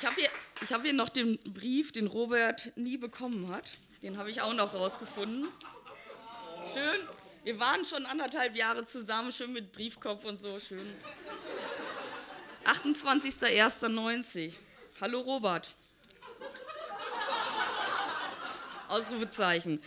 Ich habe hier, hab hier noch den Brief, den Robert nie bekommen hat. Den habe ich auch noch rausgefunden. Schön. Wir waren schon anderthalb Jahre zusammen, schön mit Briefkopf und so, schön. 28.01.90. Hallo Robert. Ausrufezeichen.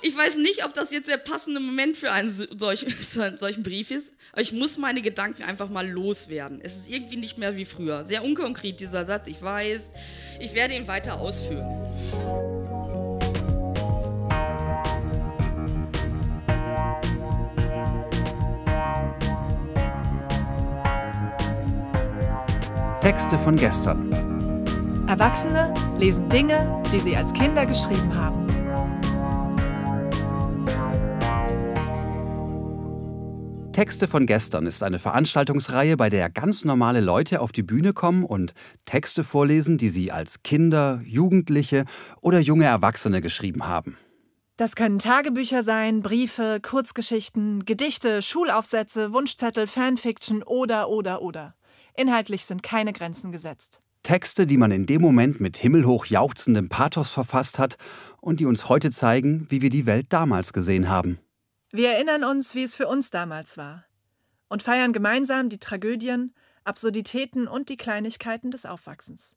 Ich weiß nicht, ob das jetzt der passende Moment für einen solch, solchen Brief ist, aber ich muss meine Gedanken einfach mal loswerden. Es ist irgendwie nicht mehr wie früher. Sehr unkonkret dieser Satz, ich weiß. Ich werde ihn weiter ausführen. Texte von gestern. Erwachsene lesen Dinge, die sie als Kinder geschrieben haben. Texte von gestern ist eine Veranstaltungsreihe, bei der ganz normale Leute auf die Bühne kommen und Texte vorlesen, die sie als Kinder, Jugendliche oder junge Erwachsene geschrieben haben. Das können Tagebücher sein, Briefe, Kurzgeschichten, Gedichte, Schulaufsätze, Wunschzettel, Fanfiction oder oder oder. Inhaltlich sind keine Grenzen gesetzt. Texte, die man in dem Moment mit himmelhoch jauchzendem Pathos verfasst hat und die uns heute zeigen, wie wir die Welt damals gesehen haben. Wir erinnern uns, wie es für uns damals war und feiern gemeinsam die Tragödien, Absurditäten und die Kleinigkeiten des Aufwachsens.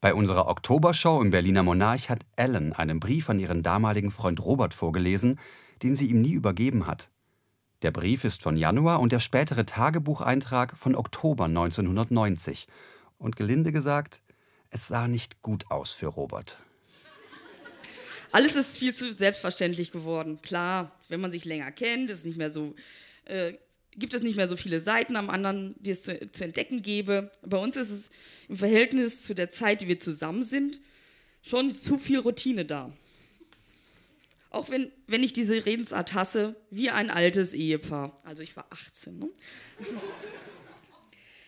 Bei unserer Oktobershow im Berliner Monarch hat Ellen einen Brief an ihren damaligen Freund Robert vorgelesen, den sie ihm nie übergeben hat. Der Brief ist von Januar und der spätere Tagebucheintrag von Oktober 1990. Und gelinde gesagt, es sah nicht gut aus für Robert. Alles ist viel zu selbstverständlich geworden. Klar, wenn man sich länger kennt, ist nicht mehr so, äh, gibt es nicht mehr so viele Seiten am anderen, die es zu, zu entdecken gäbe. Bei uns ist es im Verhältnis zu der Zeit, die wir zusammen sind, schon zu viel Routine da. Auch wenn, wenn ich diese Redensart hasse, wie ein altes Ehepaar. Also ich war 18. Ne?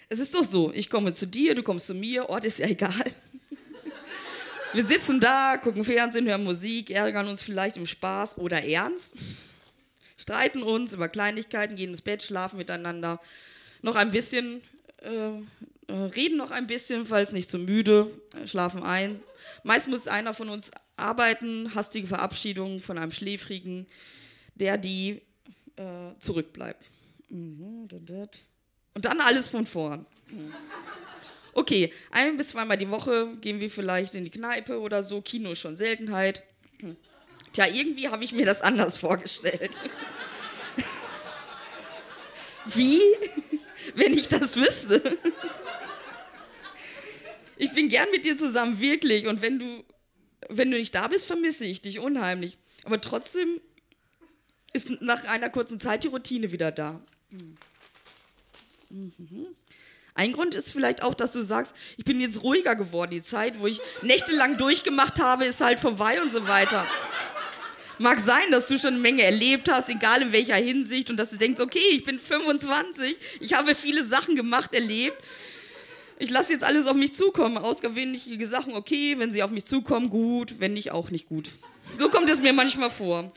es ist doch so, ich komme zu dir, du kommst zu mir, Ort ist ja egal. Wir sitzen da, gucken Fernsehen, hören Musik, ärgern uns vielleicht im Spaß oder ernst, streiten uns über Kleinigkeiten, gehen ins Bett, schlafen miteinander, noch ein bisschen, äh, äh reden noch ein bisschen, falls nicht zu so müde, äh, schlafen ein. Meist muss einer von uns arbeiten, hastige Verabschiedung von einem Schläfrigen, der die äh, zurückbleibt. Mhm, Und dann alles von vorn. Okay, ein bis zweimal die Woche gehen wir vielleicht in die Kneipe oder so. Kino ist schon Seltenheit. Tja, irgendwie habe ich mir das anders vorgestellt. Wie? Wenn ich das wüsste. Ich bin gern mit dir zusammen, wirklich. Und wenn du wenn du nicht da bist, vermisse ich dich unheimlich. Aber trotzdem ist nach einer kurzen Zeit die Routine wieder da. Mhm. Ein Grund ist vielleicht auch, dass du sagst, ich bin jetzt ruhiger geworden. Die Zeit, wo ich nächtelang durchgemacht habe, ist halt vorbei und so weiter. Mag sein, dass du schon eine Menge erlebt hast, egal in welcher Hinsicht, und dass du denkst, okay, ich bin 25, ich habe viele Sachen gemacht, erlebt ich lasse jetzt alles auf mich zukommen. Ausgewöhnliche Sachen, okay, wenn sie auf mich zukommen, gut, wenn nicht, auch nicht gut. So kommt es mir manchmal vor.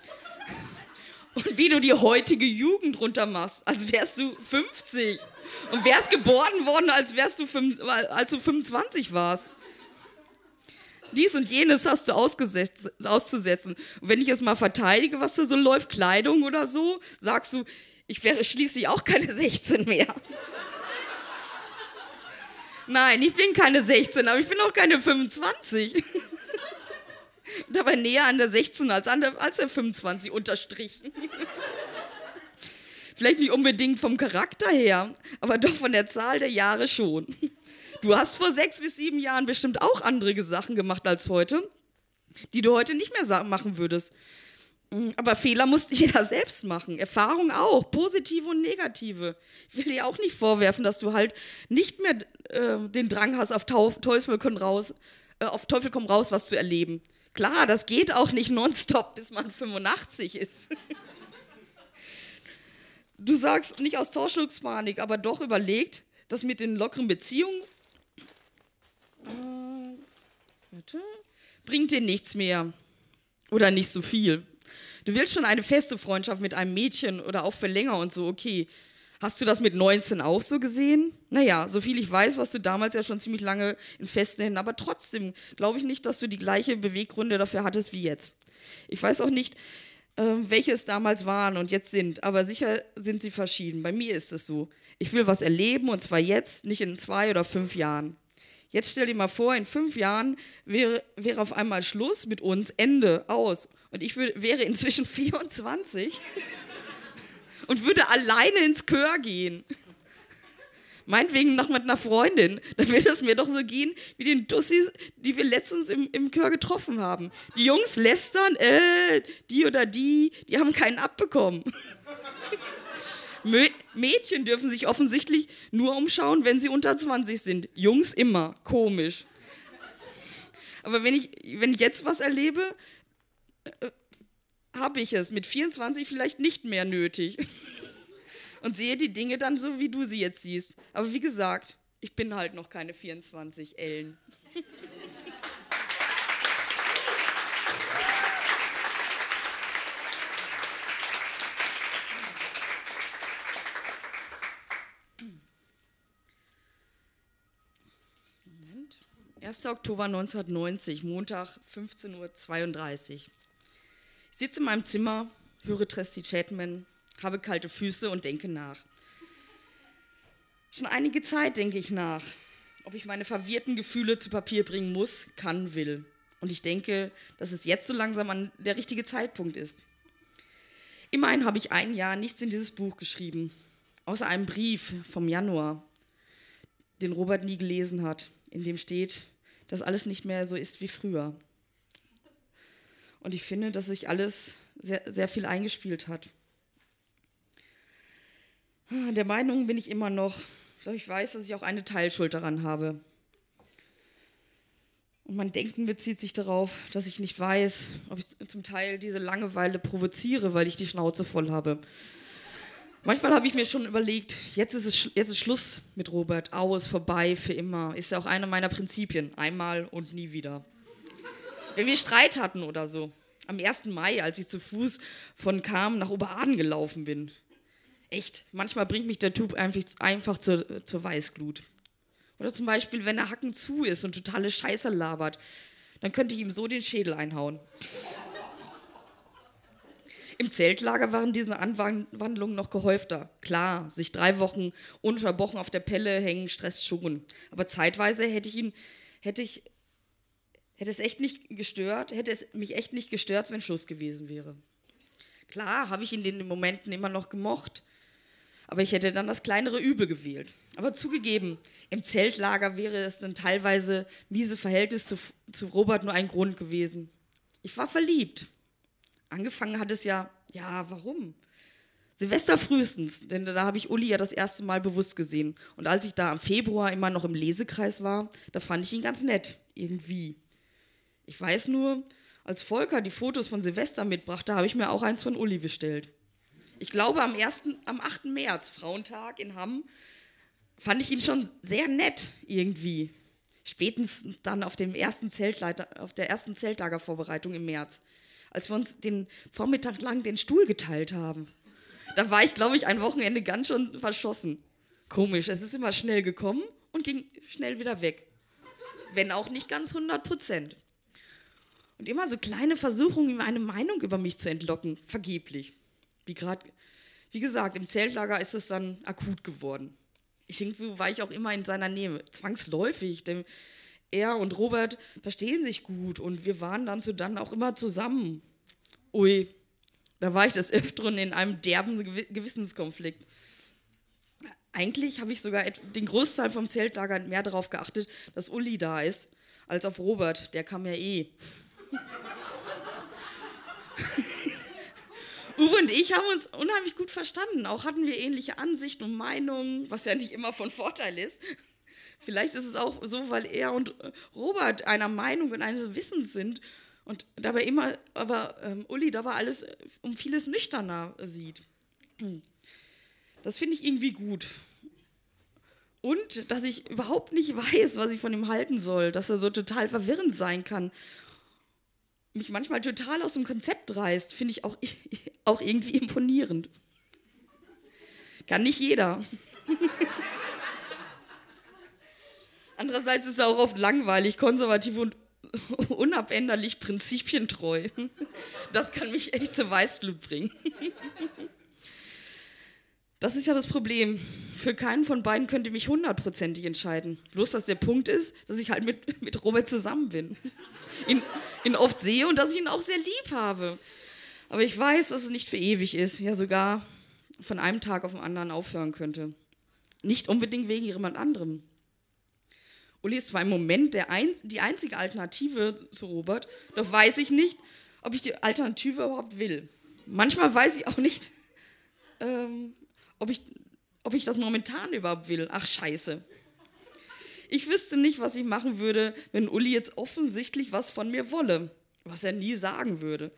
Und wie du die heutige Jugend runtermachst, als wärst du 50. Und wärst geboren worden, als, wärst du, als du 25 warst. Dies und jenes hast du auszusetzen. Und wenn ich es mal verteidige, was da so läuft, Kleidung oder so, sagst du, ich wäre schließlich auch keine 16 mehr. Nein, ich bin keine 16, aber ich bin auch keine 25. Dabei näher an der 16 als an der, als der 25 unterstrichen. Vielleicht nicht unbedingt vom Charakter her, aber doch von der Zahl der Jahre schon. Du hast vor sechs bis sieben Jahren bestimmt auch andere Sachen gemacht als heute, die du heute nicht mehr machen würdest. Mm, aber Fehler muss jeder selbst machen. Erfahrung auch, positive und negative. Ich will dir auch nicht vorwerfen, dass du halt nicht mehr äh, den Drang hast, auf Teufel komm raus, äh, auf Teufel komm raus, was zu erleben. Klar, das geht auch nicht nonstop, bis man 85 ist. du sagst nicht aus Torschlusspanik, aber doch überlegt, dass mit den lockeren Beziehungen äh, bringt dir nichts mehr oder nicht so viel. Du willst schon eine feste Freundschaft mit einem Mädchen oder auch für länger und so, okay. Hast du das mit 19 auch so gesehen? Naja, soviel ich weiß, warst du damals ja schon ziemlich lange in festen Händen, aber trotzdem glaube ich nicht, dass du die gleiche Beweggründe dafür hattest wie jetzt. Ich weiß auch nicht, äh, welche es damals waren und jetzt sind, aber sicher sind sie verschieden. Bei mir ist es so. Ich will was erleben und zwar jetzt, nicht in zwei oder fünf Jahren. Jetzt stell dir mal vor, in fünf Jahren wäre, wäre auf einmal Schluss mit uns, Ende, aus. Und ich wär, wäre inzwischen 24 und würde alleine ins Chör gehen. Meinetwegen noch mit einer Freundin. Dann wird es mir doch so gehen wie den Dussis, die wir letztens im, im Chör getroffen haben. Die Jungs lästern, äh, die oder die, die haben keinen abbekommen. Mädchen dürfen sich offensichtlich nur umschauen, wenn sie unter 20 sind. Jungs immer. Komisch. Aber wenn ich, wenn ich jetzt was erlebe, äh, habe ich es mit 24 vielleicht nicht mehr nötig. Und sehe die Dinge dann so, wie du sie jetzt siehst. Aber wie gesagt, ich bin halt noch keine 24 Ellen. 1. Oktober 1990, Montag, 15.32 Uhr. Ich sitze in meinem Zimmer, höre Tracy Chapman, habe kalte Füße und denke nach. Schon einige Zeit denke ich nach, ob ich meine verwirrten Gefühle zu Papier bringen muss, kann, will. Und ich denke, dass es jetzt so langsam an der richtige Zeitpunkt ist. Immerhin habe ich ein Jahr nichts in dieses Buch geschrieben, außer einem Brief vom Januar, den Robert nie gelesen hat, in dem steht, dass alles nicht mehr so ist wie früher. Und ich finde, dass sich alles sehr, sehr viel eingespielt hat. Der Meinung bin ich immer noch, doch ich weiß, dass ich auch eine Teilschuld daran habe. Und mein Denken bezieht sich darauf, dass ich nicht weiß, ob ich zum Teil diese Langeweile provoziere, weil ich die Schnauze voll habe. Manchmal habe ich mir schon überlegt, jetzt ist, es, jetzt ist Schluss mit Robert, aus, vorbei, für immer. Ist ja auch eine meiner Prinzipien, einmal und nie wieder. Wenn wir Streit hatten oder so, am 1. Mai, als ich zu Fuß von Kam nach Oberaden gelaufen bin. Echt, manchmal bringt mich der Typ einfach, einfach zur, zur Weißglut. Oder zum Beispiel, wenn er Hacken zu ist und totale Scheiße labert, dann könnte ich ihm so den Schädel einhauen. Im Zeltlager waren diese Anwandlungen noch gehäufter. Klar, sich drei Wochen ununterbrochen auf der Pelle hängen, stresst schon. Aber zeitweise hätte ich ihn, hätte ich, hätte es echt nicht gestört, hätte es mich echt nicht gestört, wenn Schluss gewesen wäre. Klar, habe ich ihn in den Momenten immer noch gemocht. Aber ich hätte dann das kleinere Übel gewählt. Aber zugegeben, im Zeltlager wäre es dann teilweise miese Verhältnis zu, zu Robert nur ein Grund gewesen. Ich war verliebt angefangen hat es ja, ja, warum? Silvester frühestens, denn da habe ich Uli ja das erste Mal bewusst gesehen. Und als ich da im Februar immer noch im Lesekreis war, da fand ich ihn ganz nett, irgendwie. Ich weiß nur, als Volker die Fotos von Silvester mitbrachte, habe ich mir auch eins von Uli bestellt. Ich glaube, am, 1., am 8. März, Frauentag in Hamm, fand ich ihn schon sehr nett irgendwie. Spätestens dann auf, dem ersten Zeltleiter, auf der ersten Zeltlagervorbereitung im März als wir uns den Vormittag lang den Stuhl geteilt haben. Da war ich, glaube ich, ein Wochenende ganz schon verschossen. Komisch, es ist immer schnell gekommen und ging schnell wieder weg. Wenn auch nicht ganz 100 Prozent. Und immer so kleine Versuchungen, ihm eine Meinung über mich zu entlocken, vergeblich. Wie gerade, wie gesagt, im Zeltlager ist es dann akut geworden. Ich, irgendwie war ich auch immer in seiner Nähe, zwangsläufig, denn er und Robert verstehen sich gut und wir waren dann so dann auch immer zusammen. Ui, da war ich des Öfteren in einem derben Gewissenskonflikt. Eigentlich habe ich sogar den Großteil vom Zeltlager mehr darauf geachtet, dass Uli da ist, als auf Robert. Der kam ja eh. Uwe und ich haben uns unheimlich gut verstanden. Auch hatten wir ähnliche Ansichten und Meinungen, was ja nicht immer von Vorteil ist. Vielleicht ist es auch so, weil er und Robert einer Meinung und eines Wissens sind und dabei immer, aber ähm, Uli dabei alles äh, um vieles nüchterner sieht. Das finde ich irgendwie gut. Und dass ich überhaupt nicht weiß, was ich von ihm halten soll, dass er so total verwirrend sein kann, mich manchmal total aus dem Konzept reißt, finde ich auch, auch irgendwie imponierend. Kann nicht jeder. Andererseits ist er auch oft langweilig, konservativ und unabänderlich prinzipientreu. Das kann mich echt zur Weißglut bringen. Das ist ja das Problem. Für keinen von beiden könnte ich mich hundertprozentig entscheiden. Bloß, dass der Punkt ist, dass ich halt mit, mit Robert zusammen bin. Ihn, ihn oft sehe und dass ich ihn auch sehr lieb habe. Aber ich weiß, dass es nicht für ewig ist. Ja, sogar von einem Tag auf den anderen aufhören könnte. Nicht unbedingt wegen jemand anderem. Uli ist zwar im Moment ein, die einzige Alternative zu Robert, doch weiß ich nicht, ob ich die Alternative überhaupt will. Manchmal weiß ich auch nicht, ähm, ob, ich, ob ich das momentan überhaupt will. Ach scheiße. Ich wüsste nicht, was ich machen würde, wenn Uli jetzt offensichtlich was von mir wolle, was er nie sagen würde.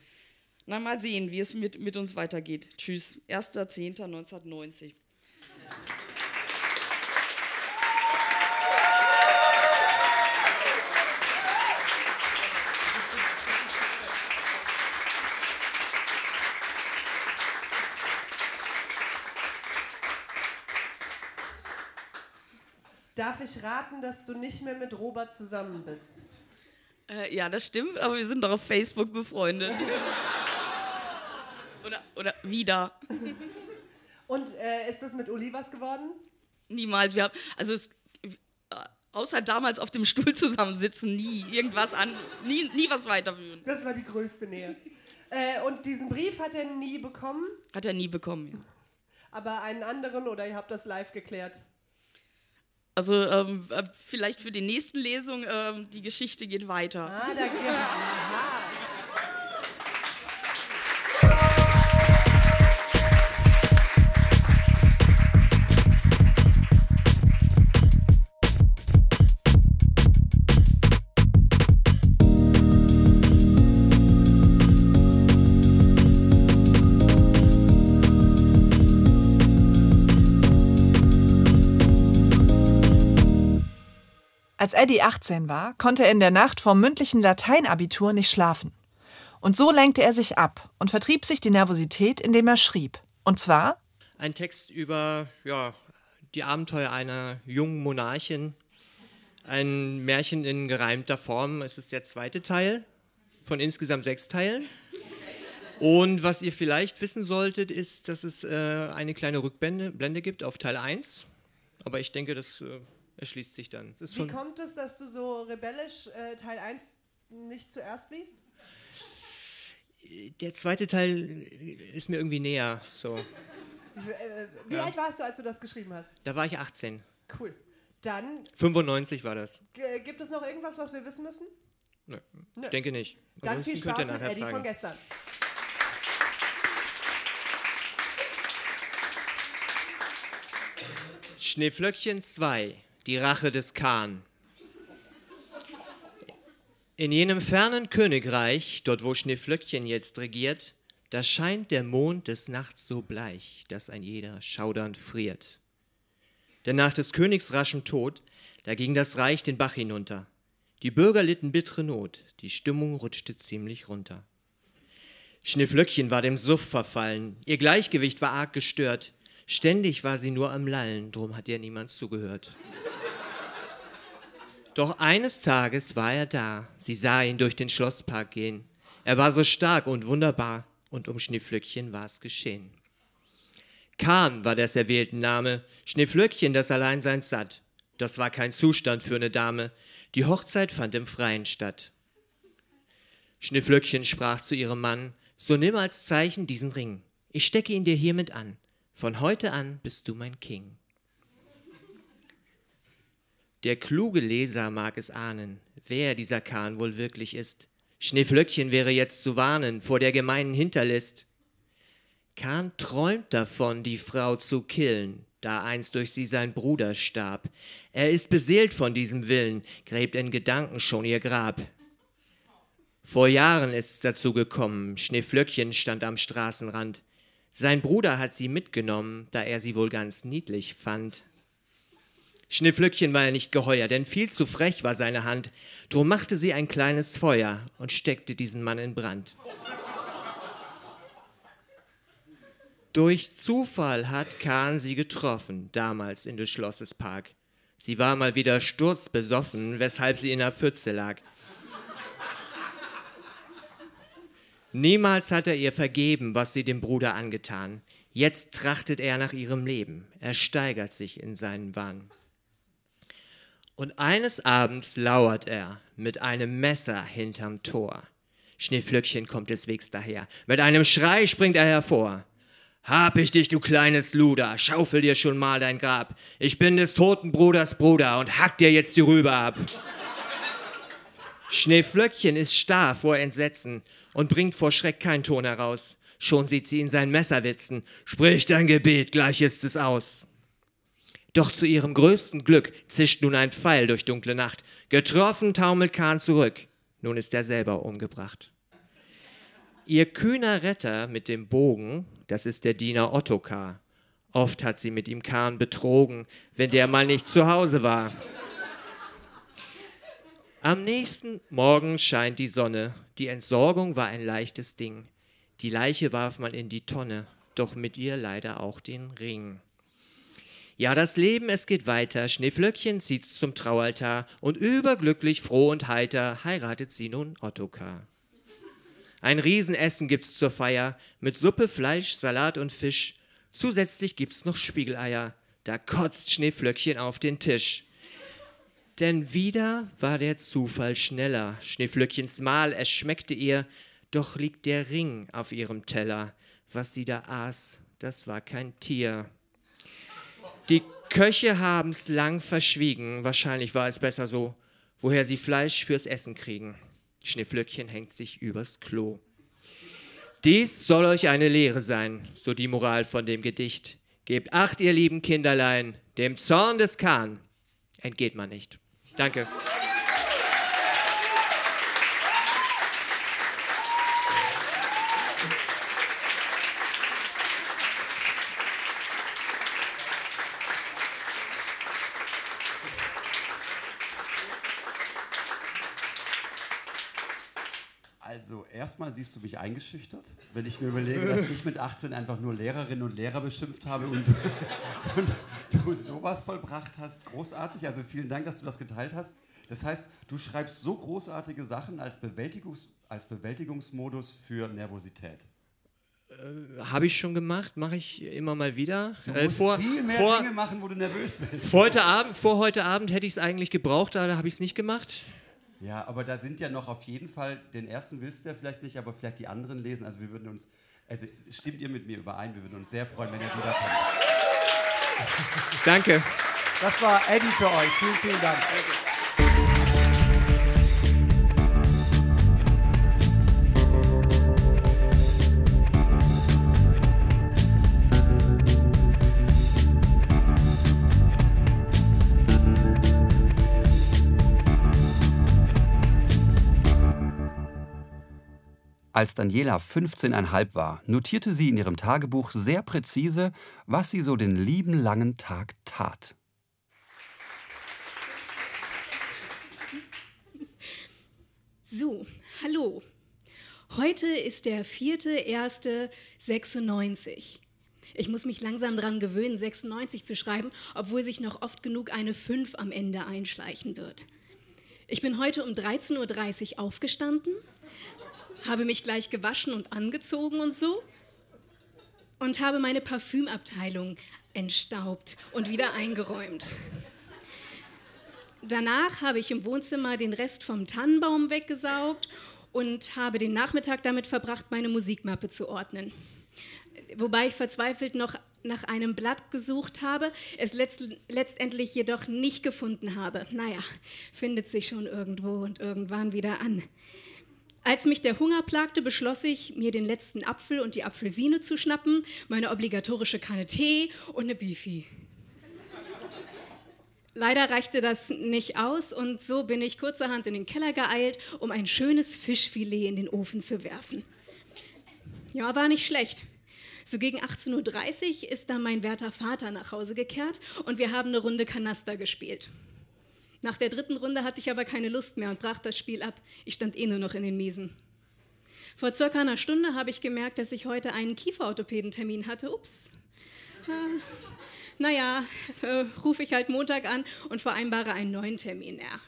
Na, mal sehen, wie es mit, mit uns weitergeht. Tschüss. 1.10.1990. Darf ich raten, dass du nicht mehr mit Robert zusammen bist? Äh, ja, das stimmt, aber wir sind doch auf Facebook befreundet. oder, oder wieder. Und äh, ist das mit Uli was geworden? Niemals. Wir haben, also es, äh, außer damals auf dem Stuhl zusammensitzen, nie irgendwas an, nie, nie was weiterführen. Das war die größte Nähe. äh, und diesen Brief hat er nie bekommen? Hat er nie bekommen, ja. Aber einen anderen oder ihr habt das live geklärt? Also ähm, äh, vielleicht für die nächsten Lesungen, ähm, die Geschichte geht weiter. Ah, da geht Als Eddie 18 war, konnte er in der Nacht vom mündlichen Lateinabitur nicht schlafen. Und so lenkte er sich ab und vertrieb sich die Nervosität, indem er schrieb. Und zwar ein Text über ja, die Abenteuer einer jungen Monarchin. Ein Märchen in gereimter Form. Es ist der zweite Teil von insgesamt sechs Teilen. Und was ihr vielleicht wissen solltet, ist, dass es äh, eine kleine Rückblende Blende gibt auf Teil 1. Aber ich denke, das äh, erschließt sich dann. Wie kommt es, dass du so rebellisch äh, Teil 1 nicht zuerst liest? Der zweite Teil ist mir irgendwie näher. So. Wie, äh, wie ja. alt warst du, als du das geschrieben hast? Da war ich 18. Cool. Dann. 95 war das. Gibt es noch irgendwas, was wir wissen müssen? Nö, Nö. ich denke nicht. Dann viel Spaß mit Eddie fragen. von gestern. Schneeflöckchen 2 die Rache des Khan. In jenem fernen Königreich, dort wo Schneeflöckchen jetzt regiert, da scheint der Mond des Nachts so bleich, dass ein jeder schaudernd friert. Denn nach des Königs raschem Tod, da ging das Reich den Bach hinunter. Die Bürger litten bittere Not, die Stimmung rutschte ziemlich runter. Schneeflöckchen war dem Suff verfallen, ihr Gleichgewicht war arg gestört. Ständig war sie nur am Lallen, drum hat ihr niemand zugehört. Doch eines Tages war er da. Sie sah ihn durch den Schlosspark gehen. Er war so stark und wunderbar, und um Schneeflöckchen war es geschehen. Kahn war des erwählten Name, Schneeflöckchen das Alleinsein satt. Das war kein Zustand für eine Dame. Die Hochzeit fand im Freien statt. Schneeflöckchen sprach zu ihrem Mann: So nimm als Zeichen diesen Ring. Ich stecke ihn dir hiermit an. Von heute an bist du mein King. Der kluge Leser mag es ahnen, wer dieser Kahn wohl wirklich ist. Schneeflöckchen wäre jetzt zu warnen vor der gemeinen Hinterlist. Kahn träumt davon, die Frau zu killen, da einst durch sie sein Bruder starb. Er ist beseelt von diesem Willen, gräbt in Gedanken schon ihr Grab. Vor Jahren ist es dazu gekommen, Schneeflöckchen stand am Straßenrand. Sein Bruder hat sie mitgenommen, da er sie wohl ganz niedlich fand. Schneeflöckchen war er nicht geheuer, denn viel zu frech war seine Hand. Drum machte sie ein kleines Feuer und steckte diesen Mann in Brand. Durch Zufall hat Kahn sie getroffen, damals in des Schlosses Park. Sie war mal wieder sturzbesoffen, weshalb sie in der Pfütze lag. Niemals hat er ihr vergeben, was sie dem Bruder angetan. Jetzt trachtet er nach ihrem Leben. Er steigert sich in seinen Wahn. Und eines Abends lauert er mit einem Messer hinterm Tor. Schneeflöckchen kommt des Wegs daher. Mit einem Schrei springt er hervor. Hab ich dich, du kleines Luder, schaufel dir schon mal dein Grab. Ich bin des toten Bruders Bruder und hack dir jetzt die Rübe ab. Schneeflöckchen ist starr vor Entsetzen und bringt vor Schreck keinen Ton heraus. Schon sieht sie in sein Messer witzen. Sprich dein Gebet, gleich ist es aus. Doch zu ihrem größten Glück zischt nun ein Pfeil durch dunkle Nacht. Getroffen taumelt Kahn zurück. Nun ist er selber umgebracht. Ihr kühner Retter mit dem Bogen, das ist der Diener Ottokar. Oft hat sie mit ihm Kahn betrogen, wenn der mal nicht zu Hause war. Am nächsten Morgen scheint die Sonne. Die Entsorgung war ein leichtes Ding. Die Leiche warf man in die Tonne, doch mit ihr leider auch den Ring. Ja, das Leben, es geht weiter. Schneeflöckchen zieht's zum Traualtar und überglücklich, froh und heiter heiratet sie nun Ottokar. Ein Riesenessen gibt's zur Feier mit Suppe, Fleisch, Salat und Fisch. Zusätzlich gibt's noch Spiegeleier. Da kotzt Schneeflöckchen auf den Tisch. Denn wieder war der Zufall schneller. Schneeflöckchens Mahl, es schmeckte ihr, doch liegt der Ring auf ihrem Teller. Was sie da aß, das war kein Tier. Die Köche haben's lang verschwiegen, wahrscheinlich war es besser so, woher sie Fleisch fürs Essen kriegen. Schneeflöckchen hängt sich übers Klo. Dies soll euch eine Lehre sein, so die Moral von dem Gedicht. Gebt acht, ihr lieben Kinderlein, dem Zorn des Kahn entgeht man nicht. Danke. Also erstmal siehst du mich eingeschüchtert, wenn ich mir überlege, dass ich mit 18 einfach nur Lehrerinnen und Lehrer beschimpft habe und, und du sowas vollbracht hast. Großartig, also vielen Dank, dass du das geteilt hast. Das heißt, du schreibst so großartige Sachen als, Bewältigungs, als Bewältigungsmodus für Nervosität. Habe ich schon gemacht, mache ich immer mal wieder. Du Äh, musst vor, viel mehr vor, Dinge machen, wo du nervös bist. vor heute Abend, vor heute Abend hätte ich es eigentlich gebraucht, aber da habe ich es nicht gemacht. Ja, aber da sind ja noch auf jeden Fall, den ersten willst du ja vielleicht nicht, aber vielleicht die anderen lesen. Also wir würden uns, also stimmt ihr mit mir überein, wir würden uns sehr freuen, wenn ihr wiederkommt. Danke. Das war Eddie für euch. Vielen, vielen Dank. Als Daniela 15,5 war, notierte sie in ihrem Tagebuch sehr präzise, was sie so den lieben langen Tag tat. So, hallo. Heute ist der 4.1.96. Ich muss mich langsam daran gewöhnen, 96 zu schreiben, obwohl sich noch oft genug eine 5 am Ende einschleichen wird. Ich bin heute um 13.30 Uhr aufgestanden, habe mich gleich gewaschen und angezogen und so und habe meine Parfümabteilung entstaubt und wieder eingeräumt. Danach habe ich im Wohnzimmer den Rest vom Tannenbaum weggesaugt und habe den Nachmittag damit verbracht, meine Musikmappe zu ordnen. Wobei ich verzweifelt noch nach einem Blatt gesucht habe, es letzt, letztendlich jedoch nicht gefunden habe. Naja, findet sich schon irgendwo und irgendwann wieder an. Als mich der Hunger plagte, beschloss ich, mir den letzten Apfel und die Apfelsine zu schnappen, meine obligatorische Kanne Tee und eine Beefy. Leider reichte das nicht aus und so bin ich kurzerhand in den Keller geeilt, um ein schönes Fischfilet in den Ofen zu werfen. Ja, war nicht schlecht. So gegen 18.30 Uhr ist dann mein werter Vater nach Hause gekehrt und wir haben eine Runde Kanaster gespielt. Nach der dritten Runde hatte ich aber keine Lust mehr und brach das Spiel ab. Ich stand eh nur noch in den Miesen. Vor circa einer Stunde habe ich gemerkt, dass ich heute einen Kieferorthopädentermin hatte. Ups. Äh, naja, äh, rufe ich halt Montag an und vereinbare einen neuen Termin. Ja.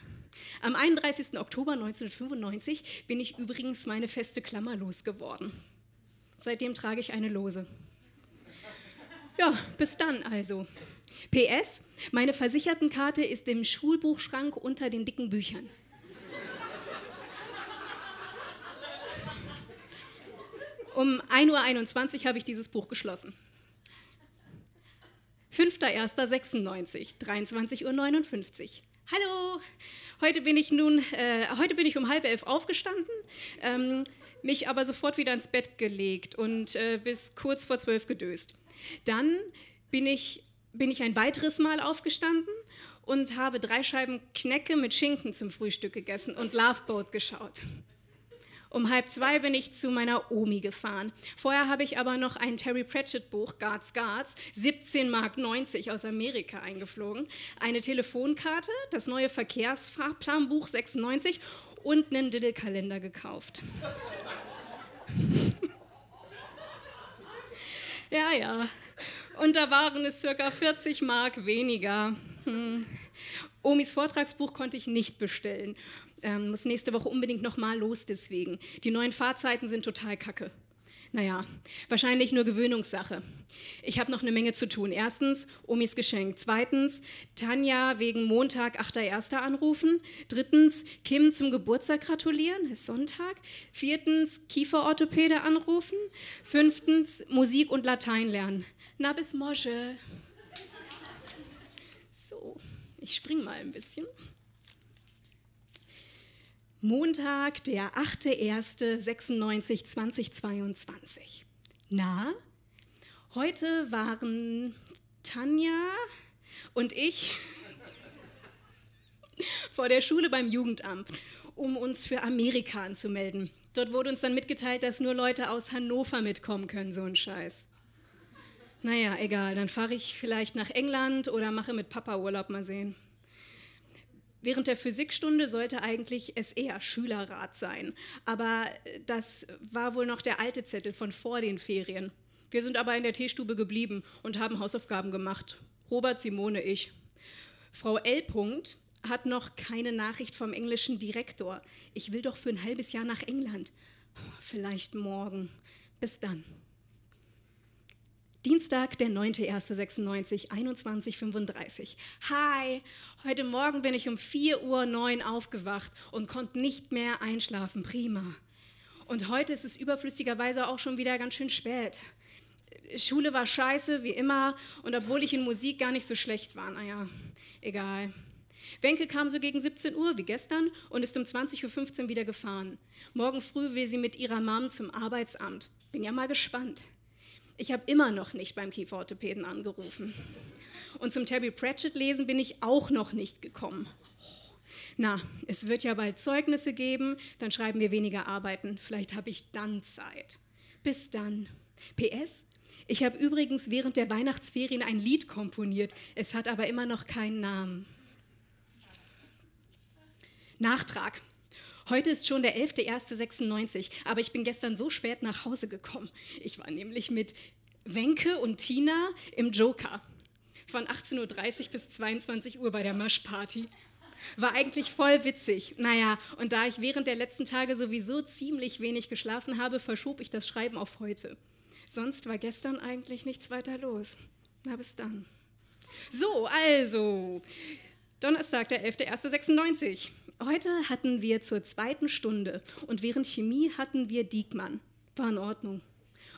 Am 31. Oktober 1995 bin ich übrigens meine feste Klammer losgeworden. Seitdem trage ich eine Lose. Ja, bis dann also. PS, meine Versichertenkarte ist im Schulbuchschrank unter den dicken Büchern. Um 1.21 Uhr habe ich dieses Buch geschlossen. 5.1.96, 23.59 Uhr. Hallo, heute bin ich nun, äh, heute bin ich um halb elf aufgestanden, ähm, mich aber sofort wieder ins Bett gelegt und äh, bis kurz vor zwölf gedöst. Dann bin ich, bin ich ein weiteres Mal aufgestanden und habe drei Scheiben Knecke mit Schinken zum Frühstück gegessen und Loveboat geschaut. Um halb zwei bin ich zu meiner Omi gefahren. Vorher habe ich aber noch ein Terry Pratchett Buch, Guards Guards, 17 Mark 90 aus Amerika eingeflogen, eine Telefonkarte, das neue Verkehrsfahrplanbuch 96 und einen Diddle-Kalender gekauft. ja, ja. Und da waren es circa 40 Mark weniger. Hm. Omis Vortragsbuch konnte ich nicht bestellen. Ähm, muss nächste Woche unbedingt nochmal los deswegen. Die neuen Fahrzeiten sind total kacke. Naja, wahrscheinlich nur Gewöhnungssache. Ich habe noch eine Menge zu tun. Erstens, Omis Geschenk. Zweitens, Tanja wegen Montag 8.1. anrufen. Drittens, Kim zum Geburtstag gratulieren, ist Sonntag. Viertens, Kieferorthopäde anrufen. Fünftens, Musik und Latein lernen. Na bis Mosche. So, ich spring mal ein bisschen. Montag, der 8.1.96, 2022. Na, heute waren Tanja und ich vor der Schule beim Jugendamt, um uns für Amerika anzumelden. Dort wurde uns dann mitgeteilt, dass nur Leute aus Hannover mitkommen können, so ein Scheiß. Naja, egal, dann fahre ich vielleicht nach England oder mache mit Papa Urlaub, mal sehen. Während der Physikstunde sollte eigentlich SR Schülerrat sein, aber das war wohl noch der alte Zettel von vor den Ferien. Wir sind aber in der Teestube geblieben und haben Hausaufgaben gemacht. Robert, Simone, ich. Frau L. hat noch keine Nachricht vom englischen Direktor. Ich will doch für ein halbes Jahr nach England. Vielleicht morgen. Bis dann. Dienstag, der 9.1.96, 21.35 Hi, heute Morgen bin ich um 4.09 Uhr aufgewacht und konnte nicht mehr einschlafen. Prima. Und heute ist es überflüssigerweise auch schon wieder ganz schön spät. Schule war scheiße, wie immer, und obwohl ich in Musik gar nicht so schlecht war, naja, egal. Wenke kam so gegen 17 Uhr wie gestern und ist um 20.15 Uhr wieder gefahren. Morgen früh will sie mit ihrer Mom zum Arbeitsamt. Bin ja mal gespannt. Ich habe immer noch nicht beim Kieferorthopäden angerufen. Und zum Terry Pratchett lesen bin ich auch noch nicht gekommen. Na, es wird ja bald Zeugnisse geben, dann schreiben wir weniger Arbeiten. Vielleicht habe ich dann Zeit. Bis dann. PS, ich habe übrigens während der Weihnachtsferien ein Lied komponiert. Es hat aber immer noch keinen Namen. Nachtrag. Heute ist schon der 11.01.96, aber ich bin gestern so spät nach Hause gekommen. Ich war nämlich mit Wenke und Tina im Joker von 18.30 Uhr bis 22 Uhr bei der Maschparty. War eigentlich voll witzig. Naja, und da ich während der letzten Tage sowieso ziemlich wenig geschlafen habe, verschob ich das Schreiben auf heute. Sonst war gestern eigentlich nichts weiter los. Na, bis dann. So, also, Donnerstag, der 11.01.96. Heute hatten wir zur zweiten Stunde und während Chemie hatten wir Diekmann. War in Ordnung.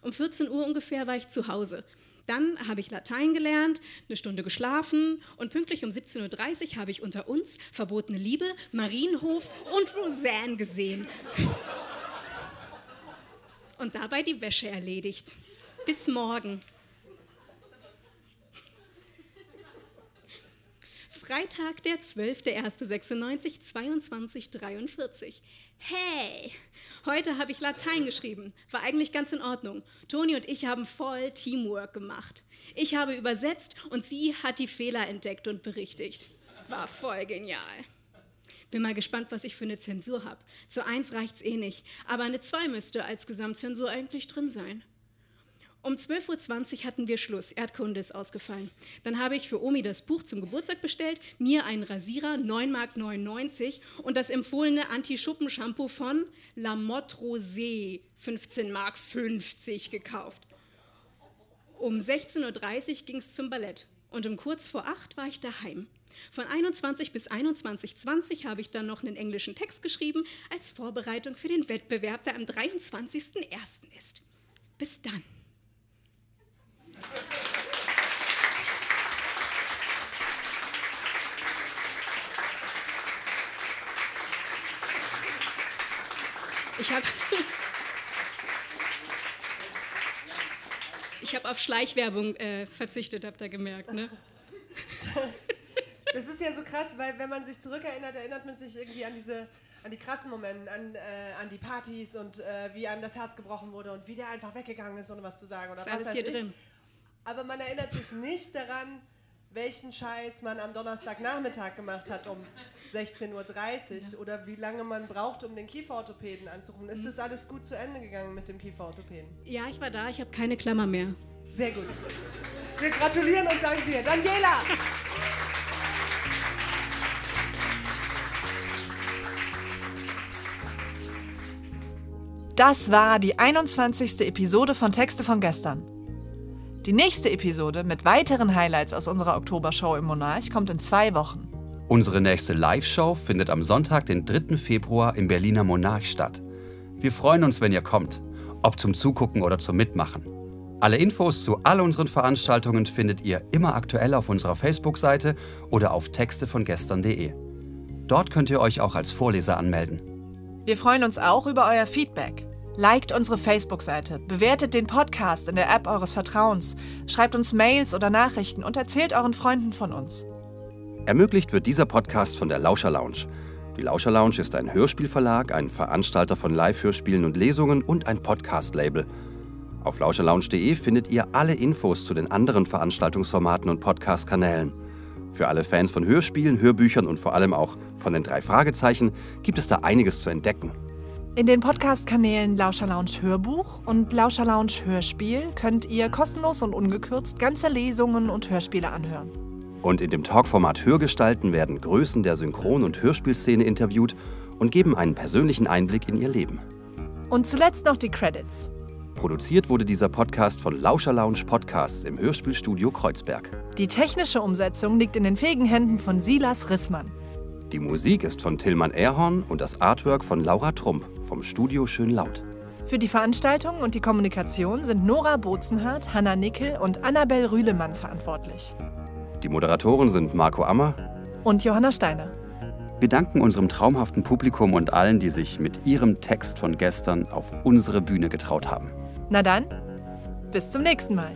Um 14 Uhr ungefähr war ich zu Hause. Dann habe ich Latein gelernt, eine Stunde geschlafen und pünktlich um 17.30 Uhr habe ich unter uns Verbotene Liebe, Marienhof und Roseanne gesehen. Und dabei die Wäsche erledigt. Bis morgen. Freitag, der 12.01.96, 22.43. Hey, heute habe ich Latein geschrieben. War eigentlich ganz in Ordnung. Toni und ich haben voll Teamwork gemacht. Ich habe übersetzt und sie hat die Fehler entdeckt und berichtigt. War voll genial. Bin mal gespannt, was ich für eine Zensur habe. Zu 1 reicht's eh nicht, aber eine 2 müsste als Gesamtzensur eigentlich drin sein. Um 12.20 Uhr hatten wir Schluss. Erdkunde ist ausgefallen. Dann habe ich für Omi das Buch zum Geburtstag bestellt, mir einen Rasierer, 9,99 Mark und das empfohlene Anti-Schuppen-Shampoo von La Motte Rosé, 15,50 Mark gekauft. Um 16.30 Uhr ging es zum Ballett und um kurz vor 8 war ich daheim. Von 21 bis 21.20 habe ich dann noch einen englischen Text geschrieben als Vorbereitung für den Wettbewerb, der am 23.01. ist. Bis dann. Ich habe ich hab auf Schleichwerbung äh, verzichtet, habt ihr gemerkt, ne? Das ist ja so krass, weil wenn man sich zurückerinnert, erinnert man sich irgendwie an diese an die krassen Momente, an, äh, an die Partys und äh, wie einem das Herz gebrochen wurde und wie der einfach weggegangen ist, ohne was zu sagen. Oder Ist alles hier ich. drin. Aber man erinnert sich nicht daran, welchen Scheiß man am Donnerstagnachmittag gemacht hat um 16.30 Uhr oder wie lange man braucht, um den Kieferorthopäden anzurufen. Ist das alles gut zu Ende gegangen mit dem Kieferorthopäden? Ja, ich war da, ich habe keine Klammer mehr. Sehr gut. Wir gratulieren und danken dir. Daniela! Das war die 21. Episode von Texte von gestern. Die nächste Episode mit weiteren Highlights aus unserer Oktobershow im Monarch kommt in zwei Wochen. Unsere nächste Live-Show findet am Sonntag, den 3. Februar im Berliner Monarch statt. Wir freuen uns, wenn ihr kommt, ob zum Zugucken oder zum Mitmachen. Alle Infos zu all unseren Veranstaltungen findet ihr immer aktuell auf unserer Facebook-Seite oder auf textevongestern.de. Dort könnt ihr euch auch als Vorleser anmelden. Wir freuen uns auch über euer Feedback. Liked unsere Facebook-Seite, bewertet den Podcast in der App eures Vertrauens, schreibt uns Mails oder Nachrichten und erzählt euren Freunden von uns. Ermöglicht wird dieser Podcast von der Lauscher Lounge. Die Lauscher Lounge ist ein Hörspielverlag, ein Veranstalter von Live-Hörspielen und Lesungen und ein Podcast-Label. Auf lauscherlounge.de findet ihr alle Infos zu den anderen Veranstaltungsformaten und Podcast-Kanälen. Für alle Fans von Hörspielen, Hörbüchern und vor allem auch von den drei Fragezeichen gibt es da einiges zu entdecken. In den Podcast-Kanälen Lauscher Lounge Hörbuch und Lauscher Lounge Hörspiel könnt ihr kostenlos und ungekürzt ganze Lesungen und Hörspiele anhören. Und in dem Talkformat Hörgestalten werden Größen der Synchron- und Hörspielszene interviewt und geben einen persönlichen Einblick in ihr Leben. Und zuletzt noch die Credits. Produziert wurde dieser Podcast von Lauscher Lounge Podcasts im Hörspielstudio Kreuzberg. Die technische Umsetzung liegt in den fähigen Händen von Silas Rissmann. Die Musik ist von Tillmann Erhorn und das Artwork von Laura Trump vom Studio Schön Laut. Für die Veranstaltung und die Kommunikation sind Nora Bozenhardt, Hanna Nickel und Annabel Rühlemann verantwortlich. Die Moderatoren sind Marco Ammer. Und Johanna Steiner. Wir danken unserem traumhaften Publikum und allen, die sich mit ihrem Text von gestern auf unsere Bühne getraut haben. Na dann, bis zum nächsten Mal.